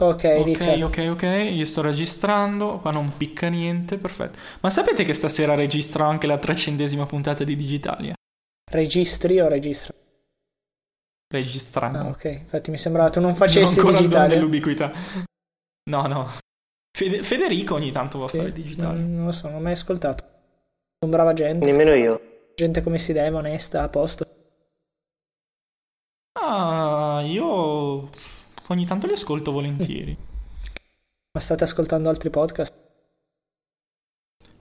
Ok, ok, ok, ok, io sto registrando, qua non picca niente, perfetto. Ma sapete che stasera registro anche la trecentesima puntata di Digitalia? Registri o registro? Registrando. Ah, ok, infatti mi sembrava tu non facessi non digitale. dell'ubiquità. No, no. Fede- Federico ogni tanto va a fare digitale. Non, non lo so, non ho mai ascoltato. Sono brava gente. Nemmeno io. Gente come si deve, onesta, a posto. Ah, io Ogni tanto li ascolto volentieri. Ma state ascoltando altri podcast?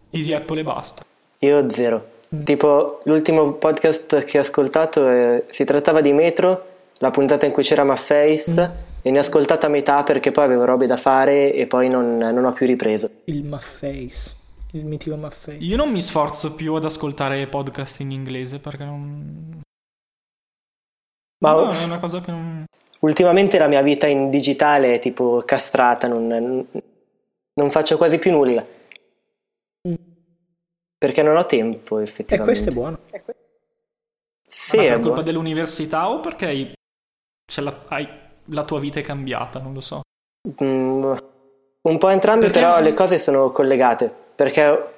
Easy Apple e basta. Io zero. Mm. Tipo, l'ultimo podcast che ho ascoltato eh, si trattava di Metro, la puntata in cui c'era Mafface, mm. e ne ho ascoltata metà perché poi avevo robe da fare e poi non, non ho più ripreso. Il Mafface. Il mitico Mafface. Io non mi sforzo più ad ascoltare podcast in inglese perché non... Ma no, è una cosa che non... Ultimamente la mia vita in digitale è tipo castrata, non, non faccio quasi più nulla. Perché non ho tempo, effettivamente. E questo è buono. Sì, Ma per colpa buono. dell'università o perché hai, la, hai, la, tua vita è cambiata? Non lo so. Mm, un po' entrambe, perché però le cose sono collegate. Perché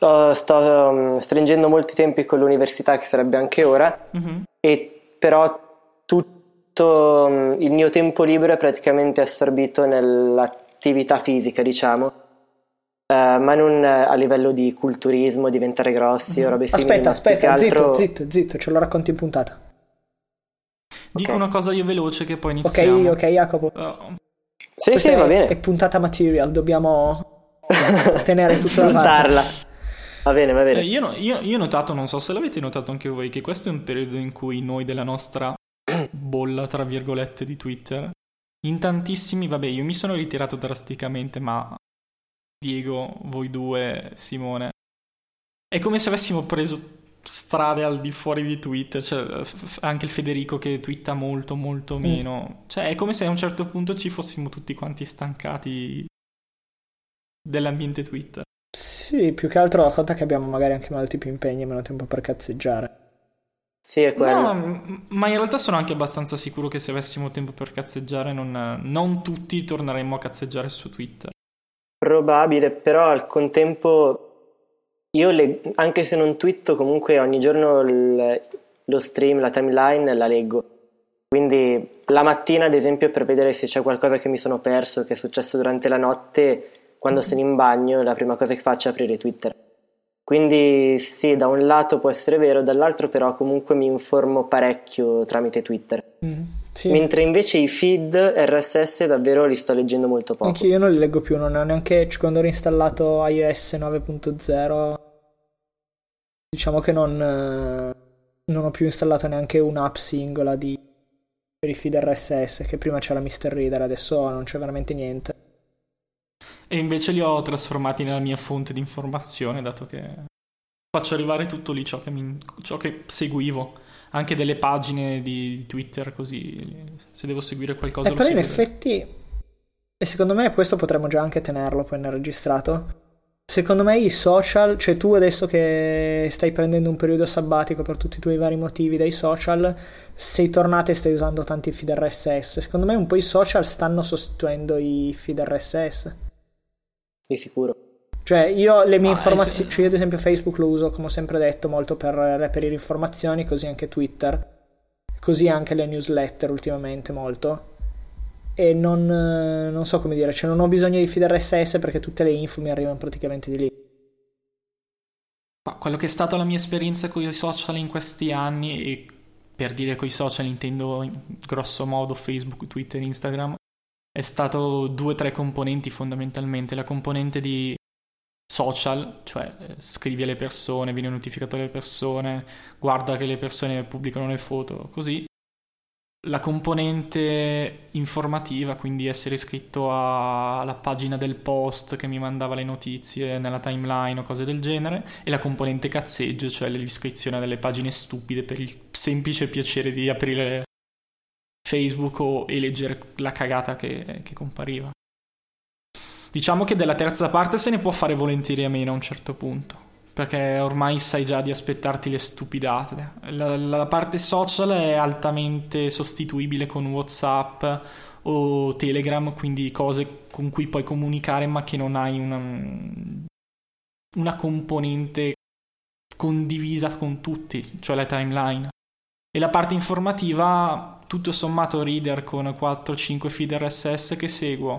uh, sto um, stringendo molti tempi con l'università, che sarebbe anche ora, mm-hmm. e però tutto tutto mm, il mio tempo libero è praticamente assorbito nell'attività fisica, diciamo, uh, ma non a livello di culturismo, diventare grossi mm-hmm. o robe simili. Aspetta, aspetta, altro... zitto, zitto, zitto, ce lo racconti in puntata. Dico okay. una cosa io veloce che poi iniziamo. Ok, ok, Jacopo. Uh, sì, Questa sì, va bene. È puntata material, dobbiamo tenere tutta la parte. Va bene, va bene. Eh, io, io, io ho notato, non so se l'avete notato anche voi, che questo è un periodo in cui noi della nostra bolla, tra virgolette, di Twitter. In tantissimi, vabbè, io mi sono ritirato drasticamente, ma Diego, voi due, Simone, è come se avessimo preso strade al di fuori di Twitter, cioè anche il Federico che twitta molto molto mm. meno, mm. cioè è come se a un certo punto ci fossimo tutti quanti stancati dell'ambiente Twitter. Sì, più che altro conta che abbiamo magari anche molti più impegni e meno tempo per cazzeggiare. Sì, è quello. No, ma in realtà sono anche abbastanza sicuro che se avessimo tempo per cazzeggiare non, non tutti torneremmo a cazzeggiare su Twitter. Probabile, però al contempo io le, anche se non twitto comunque ogni giorno il, lo stream, la timeline la leggo. Quindi la mattina ad esempio per vedere se c'è qualcosa che mi sono perso, che è successo durante la notte, quando sono in bagno la prima cosa che faccio è aprire Twitter. Quindi sì, da un lato può essere vero, dall'altro però comunque mi informo parecchio tramite Twitter. Mm, sì. Mentre invece i feed RSS davvero li sto leggendo molto poco. Anche io non li leggo più, non ho neanche quando ho reinstallato iOS 9.0 diciamo che non, non ho più installato neanche un'app singola di, per i feed RSS, che prima c'era Mr. Reader, adesso non c'è veramente niente e invece li ho trasformati nella mia fonte di informazione, dato che faccio arrivare tutto lì ciò che, mi, ciò che seguivo, anche delle pagine di Twitter, così se devo seguire qualcosa. Eh, però in effetti, e secondo me questo potremmo già anche tenerlo poi nel registrato. Secondo me i social, cioè tu adesso che stai prendendo un periodo sabbatico per tutti i tuoi vari motivi dai social, sei tornato e stai usando tanti feed RSS. Secondo me un po' i social stanno sostituendo i feed RSS. Di sicuro. Cioè, io le mie ah, informazioni, cioè io ad esempio Facebook lo uso, come ho sempre detto, molto per reperire informazioni, così anche Twitter, così anche le newsletter ultimamente molto. E non, non so come dire, cioè non ho bisogno di feed RSS perché tutte le info mi arrivano praticamente di lì. Ma quello che è stata la mia esperienza con i social in questi anni, e per dire con i social intendo in grosso modo Facebook, Twitter, Instagram, è stato due o tre componenti fondamentalmente. La componente di social, cioè eh, scrivi alle persone, viene notificato alle persone, guarda che le persone pubblicano le foto, così. La componente informativa, quindi essere iscritto alla pagina del post che mi mandava le notizie nella timeline o cose del genere, e la componente cazzeggio, cioè l'iscrizione delle pagine stupide per il semplice piacere di aprire Facebook o, e leggere la cagata che, che compariva. Diciamo che della terza parte se ne può fare volentieri a meno a un certo punto, perché ormai sai già di aspettarti le stupidate. La, la parte social è altamente sostituibile con WhatsApp o Telegram, quindi cose con cui puoi comunicare ma che non hai una, una componente condivisa con tutti, cioè la timeline. E la parte informativa, tutto sommato reader con 4-5 feed RSS che seguo.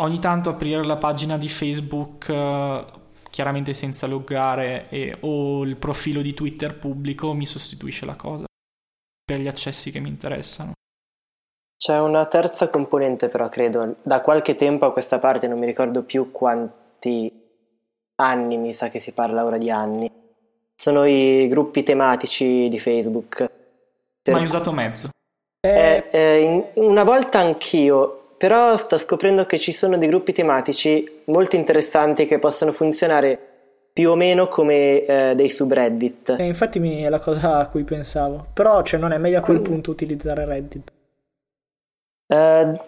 Ogni tanto aprire la pagina di Facebook, eh, chiaramente senza loggare, e, o il profilo di Twitter pubblico mi sostituisce la cosa per gli accessi che mi interessano. C'è una terza componente però, credo, da qualche tempo a questa parte, non mi ricordo più quanti anni, mi sa che si parla ora di anni, sono i gruppi tematici di Facebook. Per... Mai usato mezzo? Eh, eh, una volta anch'io, però sto scoprendo che ci sono dei gruppi tematici molto interessanti che possono funzionare più o meno come eh, dei subreddit. Eh, infatti è la cosa a cui pensavo. Però cioè, non è meglio a quel punto utilizzare Reddit. Uh,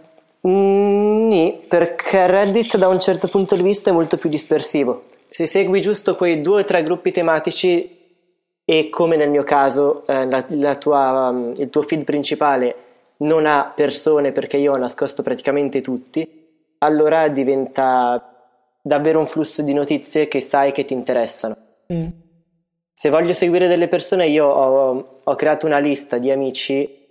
Nì, perché Reddit da un certo punto di vista è molto più dispersivo. Se segui giusto quei due o tre gruppi tematici e come nel mio caso eh, la, la tua, um, il tuo feed principale non ha persone perché io ho nascosto praticamente tutti, allora diventa davvero un flusso di notizie che sai che ti interessano. Mm. Se voglio seguire delle persone io ho, ho creato una lista di amici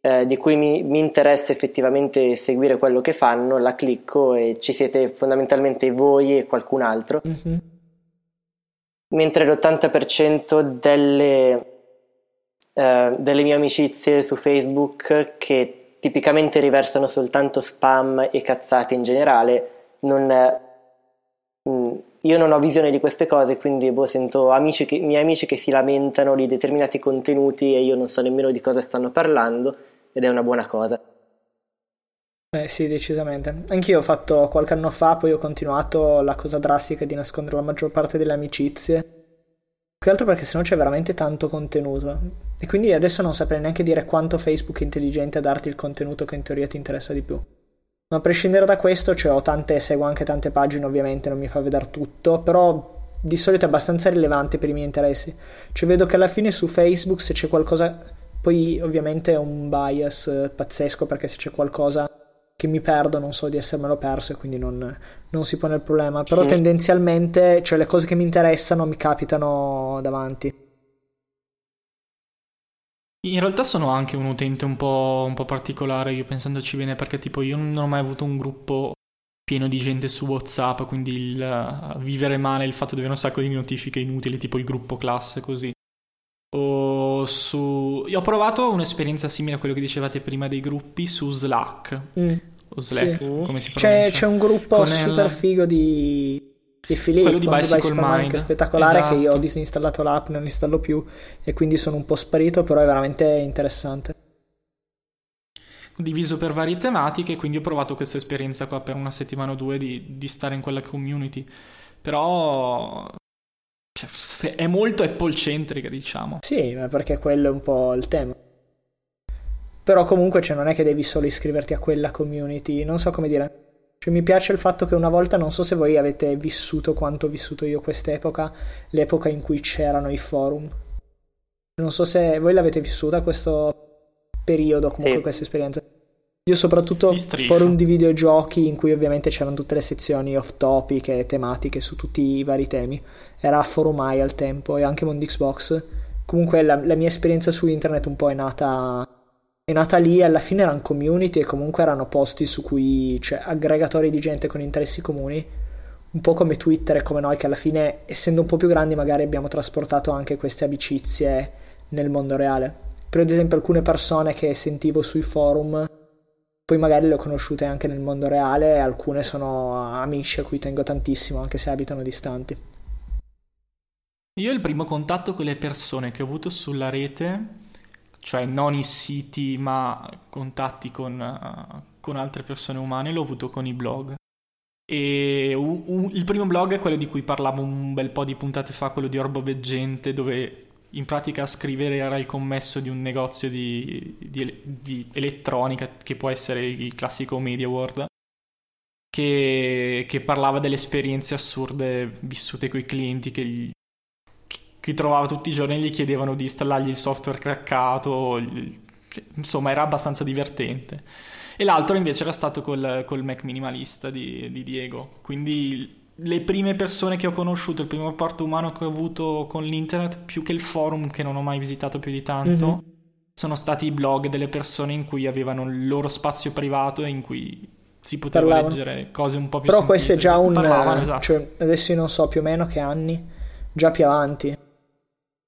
eh, di cui mi, mi, interessa effettivamente seguire quello che fanno, la clicco e ci siete fondamentalmente voi e qualcun altro. Mm-hmm. Mentre l'80% delle, eh, delle mie amicizie su Facebook che tipicamente riversano soltanto spam e cazzate in generale, non, mm, io non ho visione di queste cose, quindi boh, sento amici che, miei amici che si lamentano di determinati contenuti e io non so nemmeno di cosa stanno parlando ed è una buona cosa. Eh sì, decisamente. Anch'io ho fatto qualche anno fa, poi ho continuato la cosa drastica di nascondere la maggior parte delle amicizie. Più che altro perché sennò c'è veramente tanto contenuto. E quindi adesso non saprei neanche dire quanto Facebook è intelligente a darti il contenuto che in teoria ti interessa di più. Ma a prescindere da questo, cioè ho tante, seguo anche tante pagine, ovviamente non mi fa vedere tutto, però di solito è abbastanza rilevante per i miei interessi. Cioè vedo che alla fine su Facebook se c'è qualcosa poi ovviamente è un bias eh, pazzesco perché se c'è qualcosa che mi perdo non so di essermelo perso e quindi non, non si pone il problema. Però mm. tendenzialmente cioè, le cose che mi interessano mi capitano davanti. In realtà sono anche un utente un po', un po', particolare, io pensandoci bene, perché tipo io non ho mai avuto un gruppo pieno di gente su WhatsApp, quindi il uh, vivere male, il fatto di avere un sacco di notifiche inutili, tipo il gruppo classe così o su... Io ho provato un'esperienza simile a quello che dicevate prima dei gruppi su Slack. Mm. O Slack, sì. come si pronuncia? C'è, c'è un gruppo Con super il... figo di... Di Filippo, quello di Bicycle, Bicycle Mind, Mind, spettacolare esatto. che io ho esatto. disinstallato l'app, non installo più e quindi sono un po' sparito, però è veramente interessante. Diviso per varie tematiche, quindi ho provato questa esperienza qua per una settimana o due di, di stare in quella community. Però cioè, è molto Apple-centrica, diciamo. Sì, perché quello è un po' il tema. Però comunque cioè, non è che devi solo iscriverti a quella community, non so come dire. Cioè, mi piace il fatto che una volta, non so se voi avete vissuto quanto ho vissuto io quest'epoca, l'epoca in cui c'erano i forum. Non so se voi l'avete vissuta questo periodo, comunque sì. questa esperienza. Io soprattutto forum di videogiochi in cui ovviamente c'erano tutte le sezioni off topic e tematiche su tutti i vari temi. Era Forumai al tempo e anche Mondo Xbox. Comunque la, la, mia esperienza su internet un po' è nata, è nata lì, alla fine erano community e comunque erano posti su cui, cioè aggregatori di gente con interessi comuni, un po' come Twitter e come noi che alla fine, essendo un po' più grandi, magari abbiamo trasportato anche queste amicizie nel mondo reale. Per esempio alcune persone che sentivo sui forum poi magari le ho conosciute anche nel mondo reale e alcune sono amici a cui tengo tantissimo anche se abitano distanti. Io il primo contatto con le persone che ho avuto sulla rete, cioè non i siti ma contatti con, uh, con altre persone umane, l'ho avuto con i blog. E uh, uh, il primo blog è quello di cui parlavo un bel po' di puntate fa, quello di Orbo Veggente, dove in pratica scrivere era il commesso di un negozio di, di, di elettronica che può essere il classico Media World che, che parlava delle esperienze assurde vissute con i clienti che, gli, che trovava tutti i giorni e gli chiedevano di installargli il software craccato insomma era abbastanza divertente e l'altro invece era stato col, col Mac minimalista di, di Diego. Quindi le prime persone che ho conosciuto, il primo rapporto umano che ho avuto con l'internet, più che il forum che non ho mai visitato più di tanto, mm-hmm. sono stati i blog delle persone in cui avevano il loro spazio privato e in cui si poteva Parlavano. leggere cose un po' più Però questo è già un... Parlavano, esatto. cioè, adesso io non so più o meno che anni, già più avanti.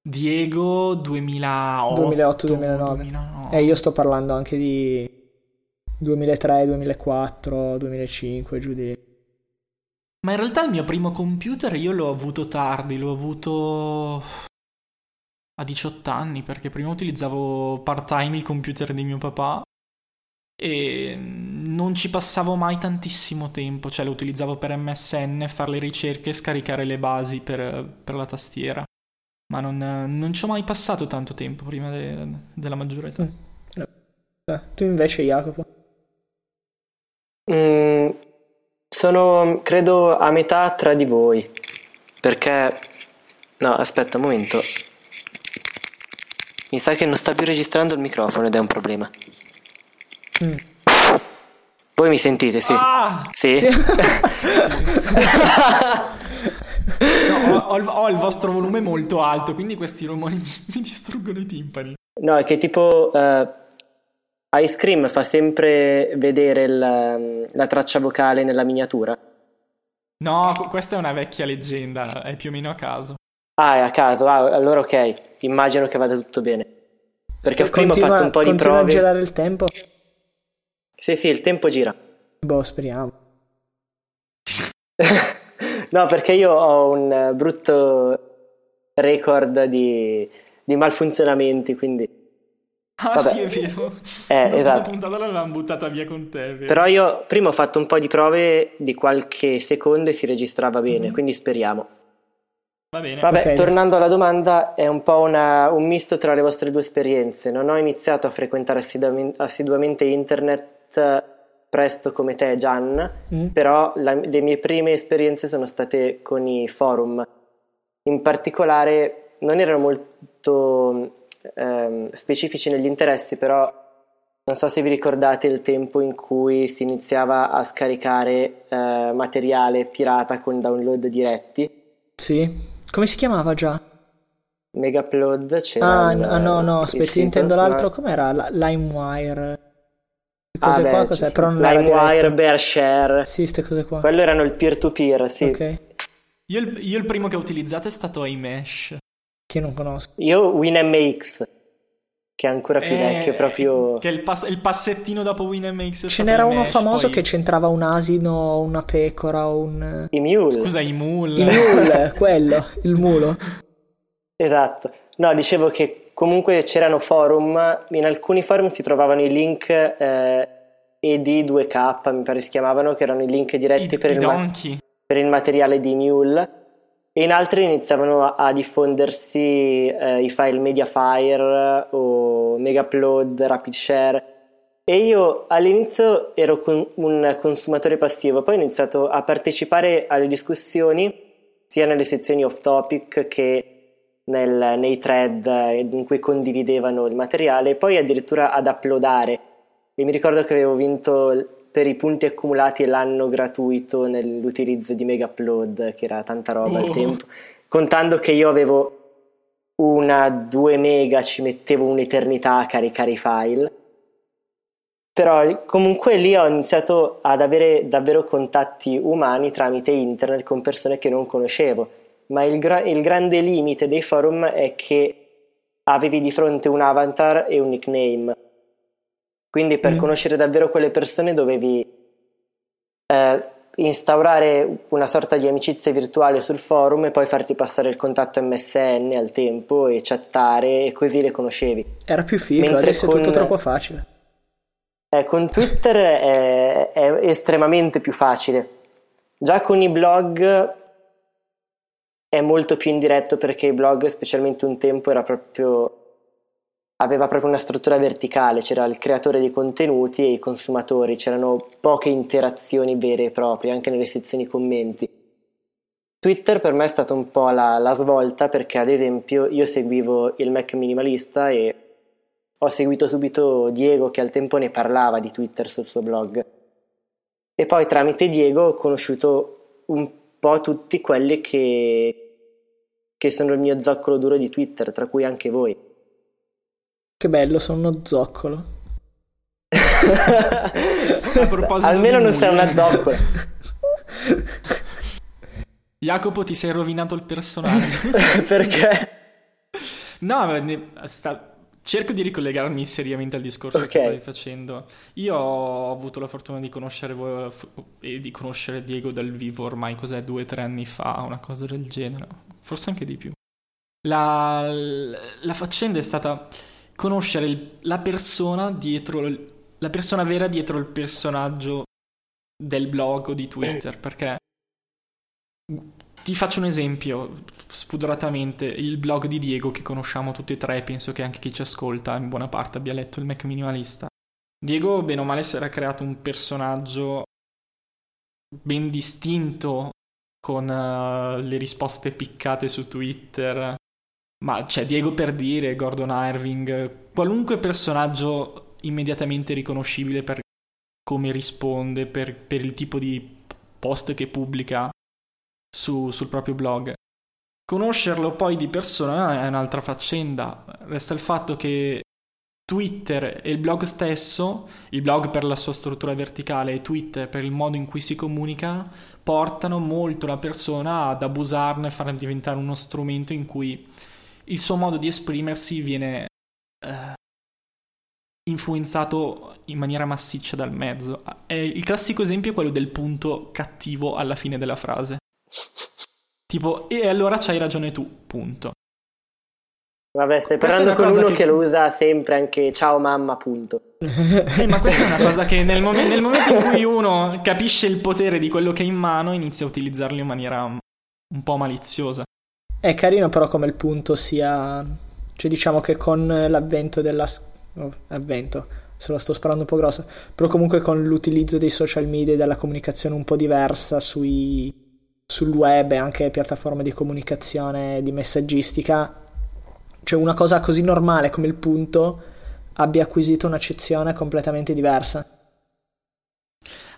Diego 2008 2008-2009. E io sto parlando anche di 2003, 2004, 2005, giù di Ma in realtà il mio primo computer io l'ho avuto tardi, l'ho avuto a 18 anni perché prima utilizzavo part time il computer di mio papà e non ci passavo mai tantissimo tempo, cioè lo utilizzavo per MSN, fare le ricerche e scaricare le basi per, per la tastiera. Ma non, non, ci ho mai passato tanto tempo prima de, della maggiore età. Mm. Eh, tu invece, Jacopo? Mm, sono, credo, a metà tra di voi. Perché... No, aspetta un momento. Mi sa che non sta più registrando il microfono ed è un problema. Mm. Voi mi sentite, sì? Ah! Sì? sì. no, ho, ho, il vostro volume molto alto, quindi questi rumori mi, mi distruggono i timpani. No, è che tipo uh, Ice Cream fa sempre vedere il, la traccia vocale nella miniatura. No, questa è una vecchia leggenda, è più o meno a caso. Ah, è a caso, ah, allora ok, immagino che vada tutto bene. Perché prima ho fatto un po' di prove. a girare il tempo? Sì, sì, il tempo gira. Boh, speriamo. no, perché io ho un brutto record di, di malfunzionamenti, quindi... Ah Vabbè. sì, è vero. Eh, La esatto. puntata l'avevamo buttata via con te. Però io prima ho fatto un po' di prove di qualche secondo e si registrava bene, mm-hmm. quindi speriamo. Va bene. Vabbè, okay. tornando alla domanda, è un po' una, un misto tra le vostre due esperienze. Non ho iniziato a frequentare assiduamente internet presto come te Gian, mm. però la, le mie prime esperienze sono state con i forum. In particolare non erano molto ehm, specifici negli interessi, però non so se vi ricordate il tempo in cui si iniziava a scaricare eh, materiale pirata con download diretti. Sì, come si chiamava già? C'era. Ah, un, no, no, no, aspetta, intendo l'altro, com'era? LimeWire cose ah, qua cos'è? Però non LimeWire, Bearshare. Sì, queste cose qua. Quello erano il peer-to-peer, sì. Ok. Io il, io il primo che ho utilizzato è stato iMesh. Che non conosco. Io WinMX, che è ancora più eh, vecchio, proprio... Che è il, pass- il passettino dopo WinMX. Ce n'era uno famoso poi... che c'entrava un asino, una pecora, un... I mule. Scusa, i mule. I mule, quello, il mulo. Esatto. No, dicevo che comunque c'erano forum, in alcuni forum si trovavano i link eh, ED2K, mi pare si chiamavano, che erano i link diretti I, per, i il ma- per, il materiale di Mule, e in altri iniziavano a, a diffondersi eh, i file Mediafire o Megaupload, Rapid Share. E io all'inizio ero con un consumatore passivo, poi ho iniziato a partecipare alle discussioni sia nelle sezioni off topic che nel, nei thread in cui condividevano il materiale e poi addirittura ad uploadare. E mi ricordo che avevo vinto per i punti accumulati l'anno gratuito nell'utilizzo di Mega Upload, che era tanta roba al oh. tempo, contando che io avevo una 2 mega, ci mettevo un'eternità a caricare i file. Però comunque lì ho iniziato ad avere davvero contatti umani tramite internet con persone che non conoscevo ma il, gra- il grande limite dei forum è che avevi di fronte un avatar e un nickname. Quindi per mm. conoscere davvero quelle persone dovevi eh, instaurare una sorta di amicizia virtuale sul forum e poi farti passare il contatto MSN al tempo e chattare e così le conoscevi. Era più figo, Mentre adesso con, è tutto troppo facile. Eh, con Twitter è, è estremamente più facile. Già con i blog è molto più indiretto perché il blog, specialmente un tempo, era proprio aveva proprio una struttura verticale, c'era il creatore di contenuti e i consumatori, c'erano poche interazioni vere e proprie, anche nelle sezioni commenti. Twitter per me è stata un po' la, la svolta perché ad esempio io seguivo il Mac minimalista e ho seguito subito Diego che al tempo ne parlava di Twitter sul suo blog. E poi tramite Diego ho conosciuto un po' tutti quelli che, che sono il mio zoccolo duro di Twitter, tra cui anche voi. Che bello, sono uno zoccolo. Almeno non sei una zoccola. Jacopo, ti sei rovinato il personaggio. Perché? No, sta... cerco di ricollegarmi seriamente al discorso okay. che stai facendo. Io ho avuto la fortuna di conoscere voi e di conoscere Diego dal vivo ormai, cos'è, due o tre anni fa, una cosa del genere, forse anche di più. La, la faccenda è stata conoscere il, la persona dietro, la persona vera dietro il personaggio del blog o di Twitter, perché ti faccio un esempio, spudoratamente, il blog di Diego che conosciamo tutti e tre, penso che anche chi ci ascolta in buona parte abbia letto il Mac minimalista. Diego, bene o male, si era creato un personaggio ben distinto con uh, le risposte piccate su Twitter. Ma c'è Diego per dire, Gordon Irving, qualunque personaggio immediatamente riconoscibile per come risponde, per, per il tipo di post che pubblica su, sul proprio blog. Conoscerlo poi di persona è un'altra faccenda. Resta il fatto che Twitter e il blog stesso, il blog per la sua struttura verticale e Twitter per il modo in cui si comunica, portano molto la persona ad abusarne e farla diventare uno strumento in cui il suo modo di esprimersi viene eh, influenzato in maniera massiccia dal mezzo. il classico esempio è quello del punto cattivo alla fine della frase. Tipo, e allora c'hai ragione tu, punto. Vabbè, stai parlando con uno che... che... lo usa sempre anche ciao mamma, punto. Eh, ma questa è una cosa che nel, mom- nel, momento in cui uno capisce il potere di quello che ha in mano inizia a utilizzarlo in maniera un po' maliziosa. È carino però come il punto sia... Cioè diciamo che con l'avvento della... Oh, avvento, se lo sto sparando un po' grosso, però comunque con l'utilizzo dei social media e della comunicazione un po' diversa sui sul web e anche piattaforme di comunicazione di messaggistica, cioè una cosa così normale come il punto abbia acquisito un'accezione completamente diversa.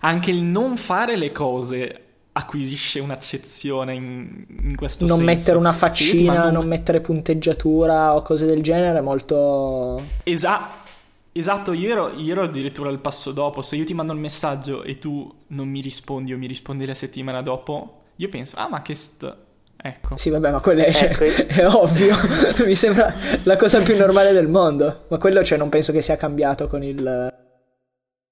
Anche il non fare le cose acquisisce un'accezione in, in questo non senso. Non mettere una faccina, mando... non mettere punteggiatura o cose del genere è molto... Esatto. Esatto, io ero, io ero, addirittura al passo dopo. Se io ti mando il messaggio e tu non mi rispondi o mi rispondi la settimana dopo, io penso, ah ma che st... Ecco. Sì, vabbè, ma quello è, cioè, ecco. è ovvio. Mi sembra la cosa più normale del mondo. Ma quello, cioè, non penso che sia cambiato con il...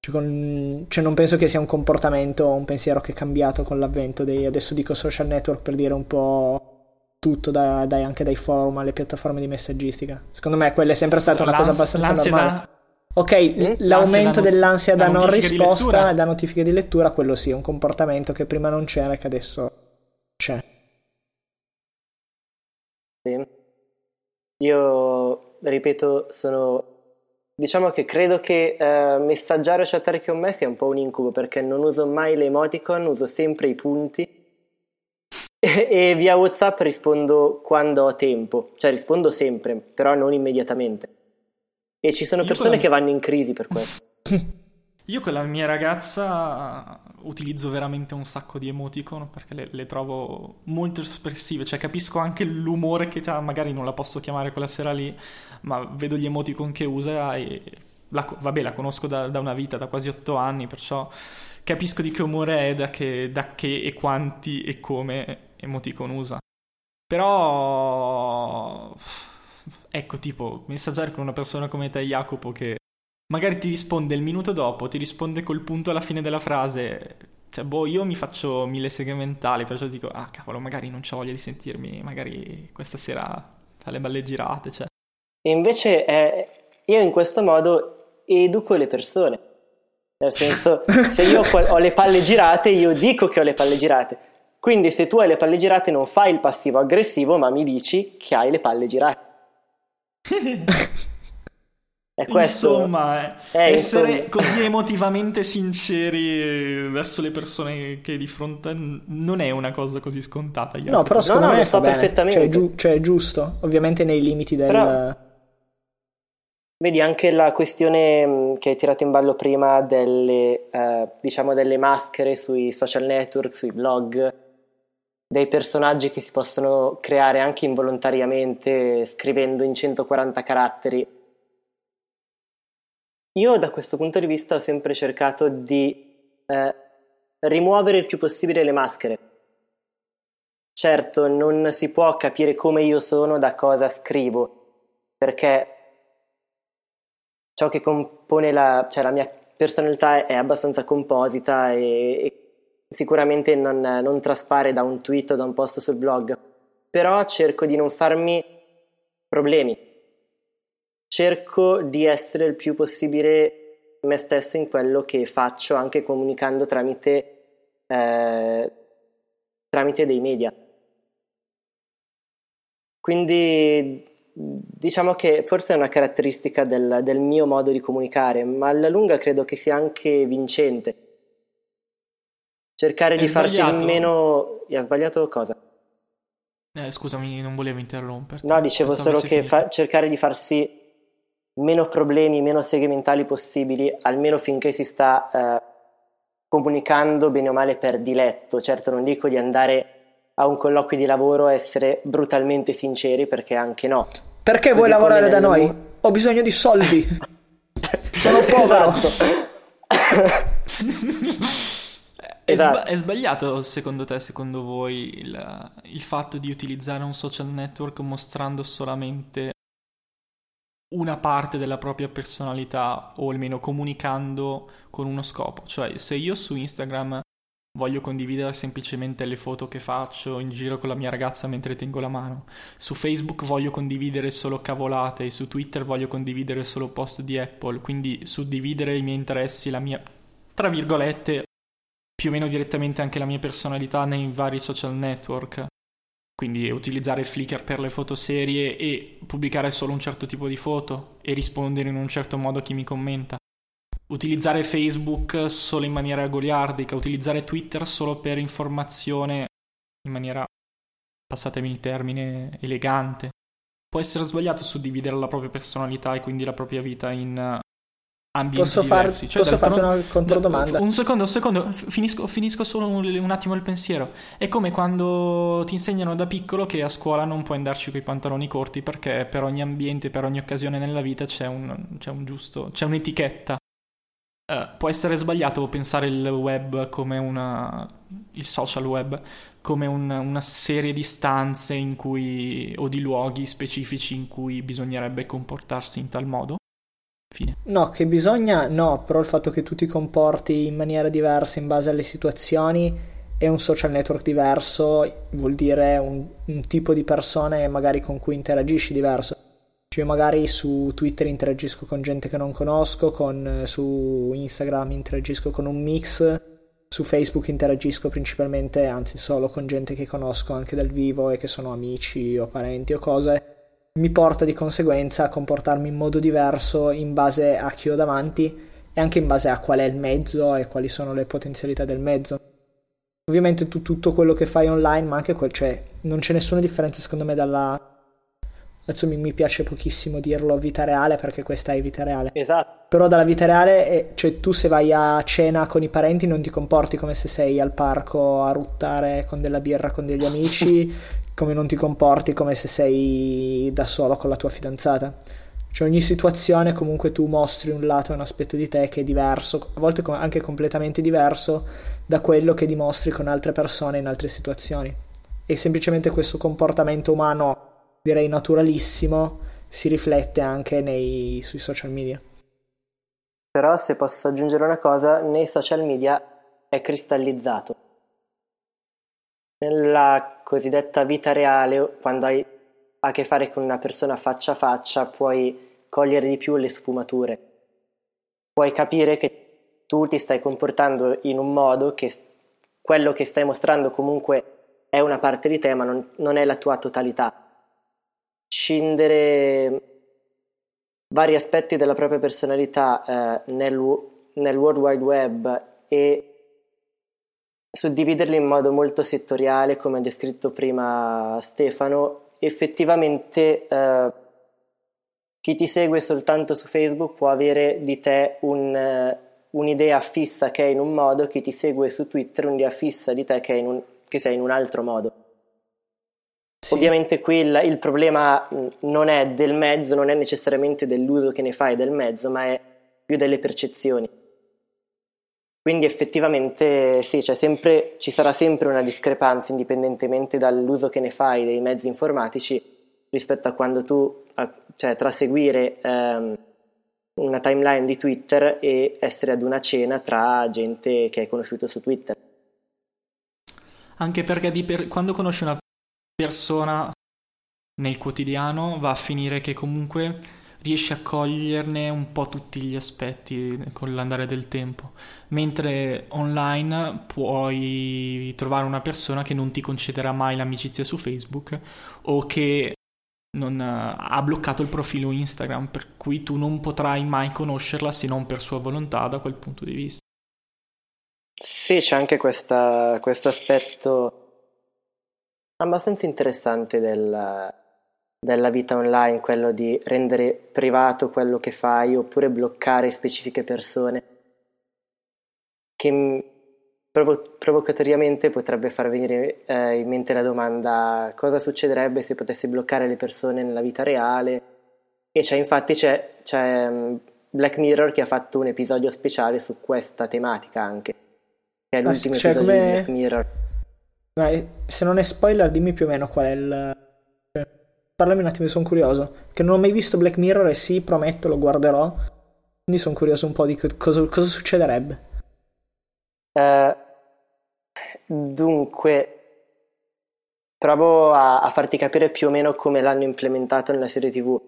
Cioè, con... cioè non penso che sia un comportamento o un pensiero che è cambiato con l'avvento dei... Adesso dico social network per dire un po' tutto, da, dai, anche dai forum alle piattaforme di messaggistica. Secondo me quella è sempre stata una cosa abbastanza normale. Da... Ok, mm? l'aumento da dell'ansia da, non risposta e da notifiche di lettura, quello sì, è un comportamento che prima non c'era e che adesso c'è. Sì. Io, ripeto, sono... Diciamo che credo che eh, messaggiare o chattare con me sia un po' un incubo perché non uso mai le emoticon, uso sempre i punti e, e via WhatsApp rispondo quando ho tempo, cioè rispondo sempre, però non immediatamente. E ci sono persone che vanno in crisi per questo. Io con la mia ragazza utilizzo veramente un sacco di emoticon perché le, le, trovo molto espressive, cioè capisco anche l'umore che ha, magari non la posso chiamare quella sera lì, ma vedo gli emoticon che usa e la, vabbè la conosco da, da, una vita, da quasi otto anni, perciò capisco di che umore è, da che, da che e quanti e come emoticon usa. Però ecco, tipo, messaggiare con una persona come te, Jacopo, che magari ti risponde il minuto dopo, ti risponde col punto alla fine della frase. Cioè, boh, io mi faccio mille seghe mentali, perciò dico, ah, cavolo, magari non c'ho voglia di sentirmi, magari questa sera alle balle girate, cioè. E invece eh, io in questo modo educo le persone. Nel senso, se io ho le palle girate, io dico che ho le palle girate. Quindi se tu hai le palle girate non fai il passivo aggressivo, ma mi dici che hai le palle girate. È questo. Insomma, è essere insomma. così emotivamente sinceri verso le persone che di fronte non è una cosa così scontata. No, però secondo no, me lo so perfettamente. Cioè, giu- cioè, giusto, ovviamente nei limiti del... Però... Vedi anche la questione mm, che hai tirato in ballo prima delle, eh, diciamo delle maschere sui social network, sui blog, dei personaggi che si possono creare anche involontariamente scrivendo in 140 caratteri. Io da questo punto di vista ho sempre cercato di eh, rimuovere il più possibile le maschere. Certo, non si può capire come io sono da cosa scrivo, perché ciò che compone la, cioè la mia personalità è abbastanza composita e, e sicuramente non, non, traspare da un tweet o da un post sul blog, però cerco di non farmi problemi. Cerco di essere il più possibile me stesso in quello che faccio, anche comunicando tramite, eh, tramite dei media. Quindi diciamo che forse è una caratteristica del, del, mio modo di comunicare, ma alla lunga credo che sia anche vincente. Cercare è di farsi meno... Ha sbagliato cosa? Eh, scusami, non volevo interromperti. No, dicevo Pensavo solo che fa- cercare di farsi meno problemi, meno segmentali possibili, almeno finché si sta eh, comunicando bene o male per diletto. Certo, non dico di andare a un colloquio di lavoro essere brutalmente sinceri perché anche no. Perché Così vuoi lavorare da noi? Ho bisogno di soldi. Sono povero. Esatto. È, sba- è, sbagliato secondo te, secondo voi, il, il fatto di utilizzare un social network mostrando solamente una parte della propria personalità o almeno comunicando con uno scopo? Cioè, se io su Instagram voglio condividere semplicemente le foto che faccio in giro con la mia ragazza mentre tengo la mano. Su Facebook voglio condividere solo cavolate, su Twitter voglio condividere solo post di Apple, quindi suddividere i miei interessi, la mia, tra virgolette, più o meno direttamente anche la mia personalità nei vari social network. Quindi utilizzare Flickr per le foto serie e pubblicare solo un certo tipo di foto e rispondere in un certo modo a chi mi commenta utilizzare Facebook solo in maniera goliardica, utilizzare Twitter solo per informazione in maniera, passatemi il termine, elegante. Può essere sbagliato suddividere la propria personalità e quindi la propria vita in ambienti posso diversi. Far, cioè, posso farti una controdomanda? Un secondo, un secondo, finisco, finisco solo un, un, attimo il pensiero. È come quando ti insegnano da piccolo che a scuola non puoi andarci con i pantaloni corti perché per ogni ambiente, per ogni occasione nella vita c'è, un, c'è, un giusto, c'è un'etichetta Uh, può essere sbagliato pensare il web come una. il social web come un, una serie di stanze in cui. o di luoghi specifici in cui bisognerebbe comportarsi in tal modo? Fine. No, che bisogna, no, però il fatto che tu ti comporti in maniera diversa in base alle situazioni e un social network diverso vuol dire un, un tipo di persone magari con cui interagisci diverso. Cioè magari su Twitter interagisco con gente che non conosco, con, eh, su Instagram interagisco con un mix, su Facebook interagisco principalmente, anzi solo con gente che conosco anche dal vivo e che sono amici o parenti o cose. Mi porta di conseguenza a comportarmi in modo diverso in base a chi ho davanti e anche in base a qual è il mezzo e quali sono le potenzialità del mezzo. Ovviamente tu tutto quello che fai online, ma anche quel, cioè non c'è nessuna differenza secondo me dalla Adesso mi, mi, piace pochissimo dirlo vita reale perché questa è vita reale. Esatto. Però dalla vita reale, è, cioè tu se vai a cena con i parenti non ti comporti come se sei al parco a ruttare con della birra con degli amici, come non ti comporti come se sei da solo con la tua fidanzata. Cioè ogni situazione comunque tu mostri un lato e un aspetto di te che è diverso, a volte anche completamente diverso da quello che dimostri con altre persone in altre situazioni. E semplicemente questo comportamento umano direi naturalissimo, si riflette anche nei, sui social media. Però se posso aggiungere una cosa, nei social media è cristallizzato. Nella cosiddetta vita reale, quando hai a che fare con una persona faccia a faccia, puoi cogliere di più le sfumature. Puoi capire che tu ti stai comportando in un modo che quello che stai mostrando comunque è una parte di te, ma non, non è la tua totalità scindere vari aspetti della propria personalità eh, nel, nel World Wide Web e suddividerli in modo molto settoriale, come ha descritto prima Stefano, effettivamente eh, chi ti segue soltanto su Facebook può avere di te un, un'idea fissa che è in un modo, chi ti segue su Twitter un'idea fissa di te che, è in un, che sei in un altro modo. Sì. Ovviamente qui il, il, problema non è del mezzo, non è necessariamente dell'uso che ne fai del mezzo, ma è più delle percezioni. Quindi effettivamente sì, sempre, ci sarà sempre una discrepanza indipendentemente dall'uso che ne fai dei mezzi informatici rispetto a quando tu, cioè tra seguire ehm, una timeline di Twitter e essere ad una cena tra gente che hai conosciuto su Twitter. Anche perché per, quando conosci una persona nel quotidiano va a finire che comunque riesci a coglierne un po' tutti gli aspetti con l'andare del tempo, mentre online puoi trovare una persona che non ti concederà mai l'amicizia su Facebook o che non, ha bloccato il profilo Instagram, per cui tu non potrai mai conoscerla se non per sua volontà da quel punto di vista. Sì, c'è anche questo aspetto abbastanza interessante del, della vita online, quello di rendere privato quello che fai oppure bloccare specifiche persone, che provo- provocatoriamente potrebbe far venire eh, in mente la domanda cosa succederebbe se potessi bloccare le persone nella vita reale? E c'è infatti c'è, c'è mm, Black Mirror che ha fatto un episodio speciale su questa tematica anche che è l'ultimo cioè, episodio come... di Black Mirror. Ma se non è spoiler dimmi più o meno qual è il parlami un attimo sono curioso. Che non ho mai visto Black Mirror e sì prometto lo guarderò. Quindi sono curioso un po' di cosa, cosa succederebbe. Uh, Dunque, provo a, a, farti capire più o meno come l'hanno implementato nella serie TV.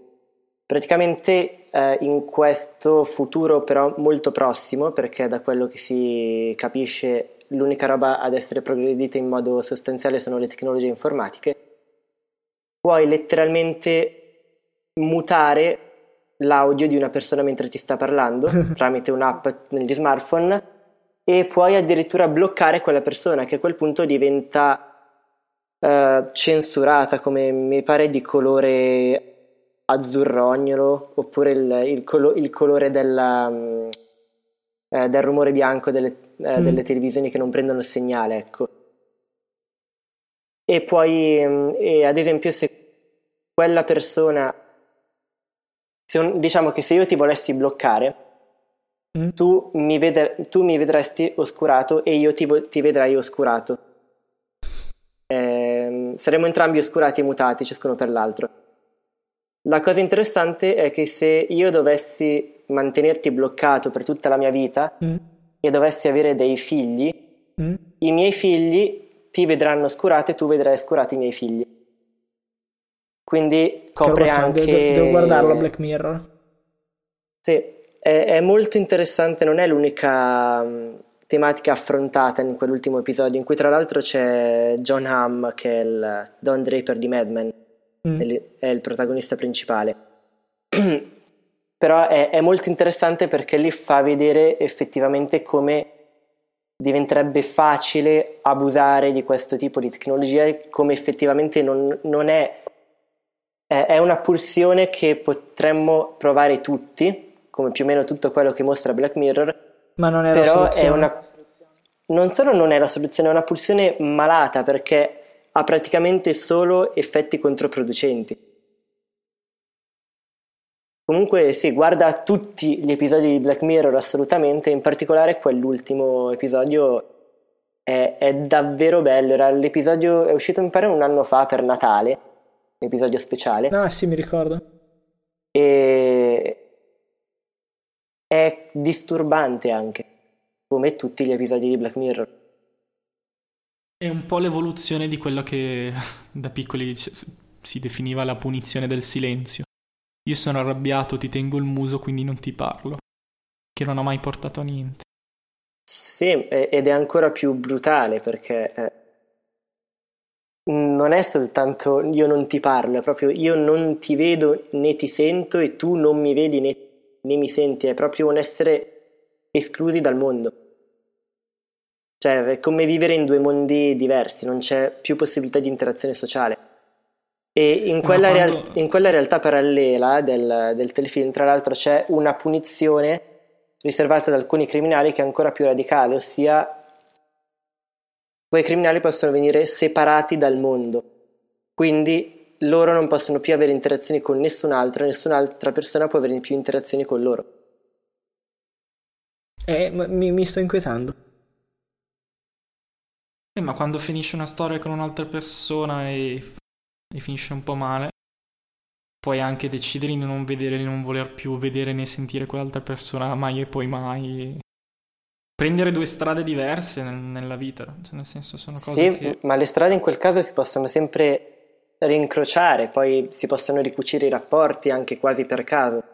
Praticamente eh, in questo futuro però molto prossimo, perché da quello che si capisce l'unica roba ad essere progredita in modo sostanziale sono le tecnologie informatiche, puoi letteralmente mutare l'audio di una persona mentre ti sta parlando tramite un'app negli smartphone e puoi addirittura bloccare quella persona che a quel punto diventa uh, censurata come mi pare di colore azzurrognolo oppure il, il, colo- il colore della, um, eh, del rumore bianco delle, eh, mm. delle, televisioni che non prendono il segnale ecco e poi um, e ad esempio se quella persona se diciamo che se io ti volessi bloccare Mm. Tu, mi veder- tu, mi vedresti oscurato e io ti, vo- ti vedrai oscurato. Eh, saremo entrambi oscurati e mutati, ciascuno per l'altro. La cosa interessante è che se io dovessi mantenerti bloccato per tutta la mia vita mm. e dovessi avere dei figli, mm. i miei figli ti vedranno oscurato e tu vedrai oscurati i miei figli. Quindi copre anche... Devo, devo guardarlo Black Mirror. Sì, è, è molto interessante, non è l'unica mm, tematica affrontata in quell'ultimo episodio, in cui tra l'altro c'è John Hamm, che è il Don Draper di Mad Men, mm. è il protagonista principale. Però è, è, molto interessante perché lì fa vedere effettivamente come diventerebbe facile abusare di questo tipo di tecnologia come effettivamente non, non è, è una pulsione che potremmo provare tutti come più o meno tutto quello che mostra Black Mirror. Ma non è la soluzione. È una, non solo non è la soluzione, è una pulsione malata perché ha praticamente solo effetti controproducenti. Comunque sì, guarda tutti gli episodi di Black Mirror assolutamente, in particolare quell'ultimo episodio è, è davvero bello, era l'episodio, è uscito mi pare un anno fa per Natale, l'episodio speciale. Ah sì, mi ricordo. E è disturbante anche, come tutti gli episodi di Black Mirror. È un po' l'evoluzione di quello che da piccoli si definiva la punizione del silenzio. Io sono arrabbiato, ti tengo il muso, quindi non ti parlo. Che non ha mai portato a niente. Sì, ed è ancora più brutale perché eh, non è soltanto io non ti parlo, è proprio io non ti vedo né ti sento e tu non mi vedi né né mi senti, è proprio un essere esclusi dal mondo. Cioè, è come vivere in due mondi diversi, non c'è più possibilità di interazione sociale. E in quella, quando... real- in quella realtà parallela del, del telefilm, tra l'altro, c'è una punizione riservata ad alcuni criminali che è ancora più radicale, ossia quei criminali possono venire separati dal mondo. Quindi loro non possono più avere interazioni con nessun altro, nessun'altra persona può avere più interazioni con loro. Eh, mi, mi sto inquietando. Eh, ma quando finisce una storia con un'altra persona e, e finisce un po' male, puoi anche decidere di non vedere, di non voler più vedere né sentire quell'altra persona mai e poi mai. Prendere due strade diverse nel, nella vita, cioè nel senso sono cose sì, che... ma le strade in quel caso si possono sempre rincrociare, poi si possono ricucire i rapporti anche quasi per caso.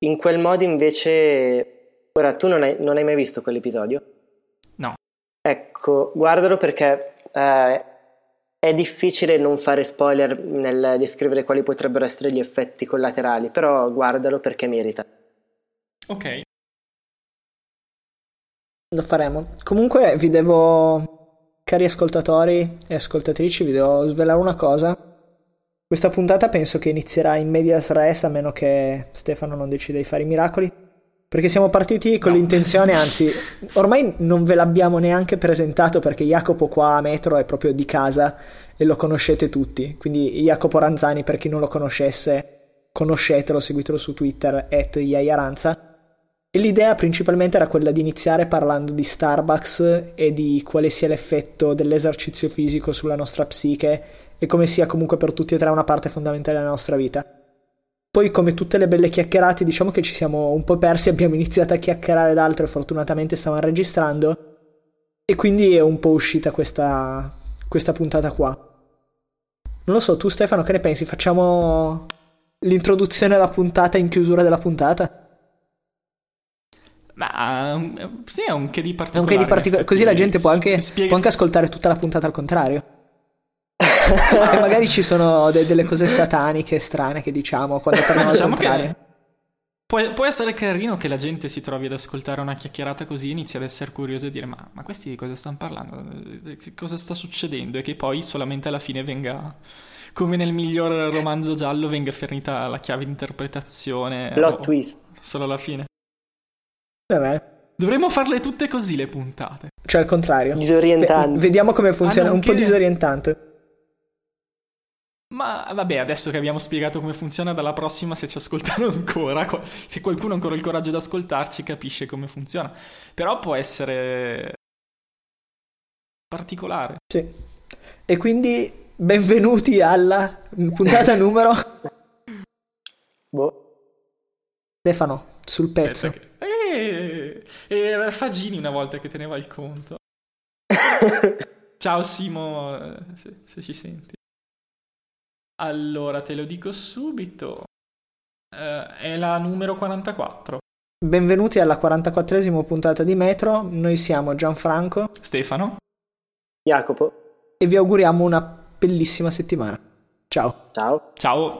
In quel modo invece Ora, tu non hai, non hai mai visto quell'episodio? No. Ecco, guardalo perché eh, è difficile non fare spoiler nel descrivere quali potrebbero essere gli effetti collaterali, però guardalo perché merita. Ok. Lo faremo. Comunque vi devo, cari ascoltatori e ascoltatrici, vi devo svelare una cosa. Questa puntata penso che inizierà in medias res a meno che Stefano non decida di fare i miracoli. Perché siamo partiti con no. l'intenzione, anzi, ormai non ve l'abbiamo neanche presentato perché Jacopo qua a Metro è proprio di casa e lo conoscete tutti. Quindi Jacopo Ranzani, per chi non lo conoscesse, conoscetelo, seguitelo su Twitter, at Iaranza. E l'idea principalmente era quella di iniziare parlando di Starbucks e di quale sia l'effetto dell'esercizio fisico sulla nostra psiche e come sia comunque per tutti e tre una parte fondamentale della nostra vita. Poi, come tutte le belle chiacchierate, diciamo che ci siamo un po' persi, abbiamo iniziato a chiacchierare d'altro e fortunatamente stavamo registrando. E quindi è un po' uscita questa, questa puntata qua. Non lo so, tu Stefano, che ne pensi? Facciamo l'introduzione alla puntata in chiusura della puntata? Ma sì, è un che di particolare. È un che di particolare. Così la gente può anche, può anche ascoltare tutta la puntata al contrario e magari ci sono de- delle cose sataniche strane che diciamo quando parliamo diciamo al contrario. Che... Può, può, essere carino che la gente si trovi ad ascoltare una chiacchierata così e inizi ad essere curioso e dire ma, ma questi di cosa stanno parlando? Cosa sta succedendo? E che poi solamente alla fine venga, come nel miglior romanzo giallo, venga fornita la chiave di interpretazione. Plot twist. Solo alla fine. Vabbè. Dovremmo farle tutte così le puntate. Cioè al contrario. Disorientante. vediamo come funziona. Ah, un po' disorientante. Ma vabbè, adesso che abbiamo spiegato come funziona, dalla prossima, se ci ascoltano ancora, se qualcuno ha ancora il coraggio di ascoltarci, capisce come funziona. Però può essere particolare. Sì. E quindi benvenuti alla puntata numero... boh. Stefano, sul pezzo. Eh, era Fagini una volta che teneva il conto. Ciao Simo, eh, se, se ci senti. Allora, te lo dico subito. Uh, è la numero 44. Benvenuti alla 44esima puntata di Metro. Noi siamo Gianfranco, Stefano, Jacopo e vi auguriamo una bellissima settimana. Ciao. Ciao. Ciao.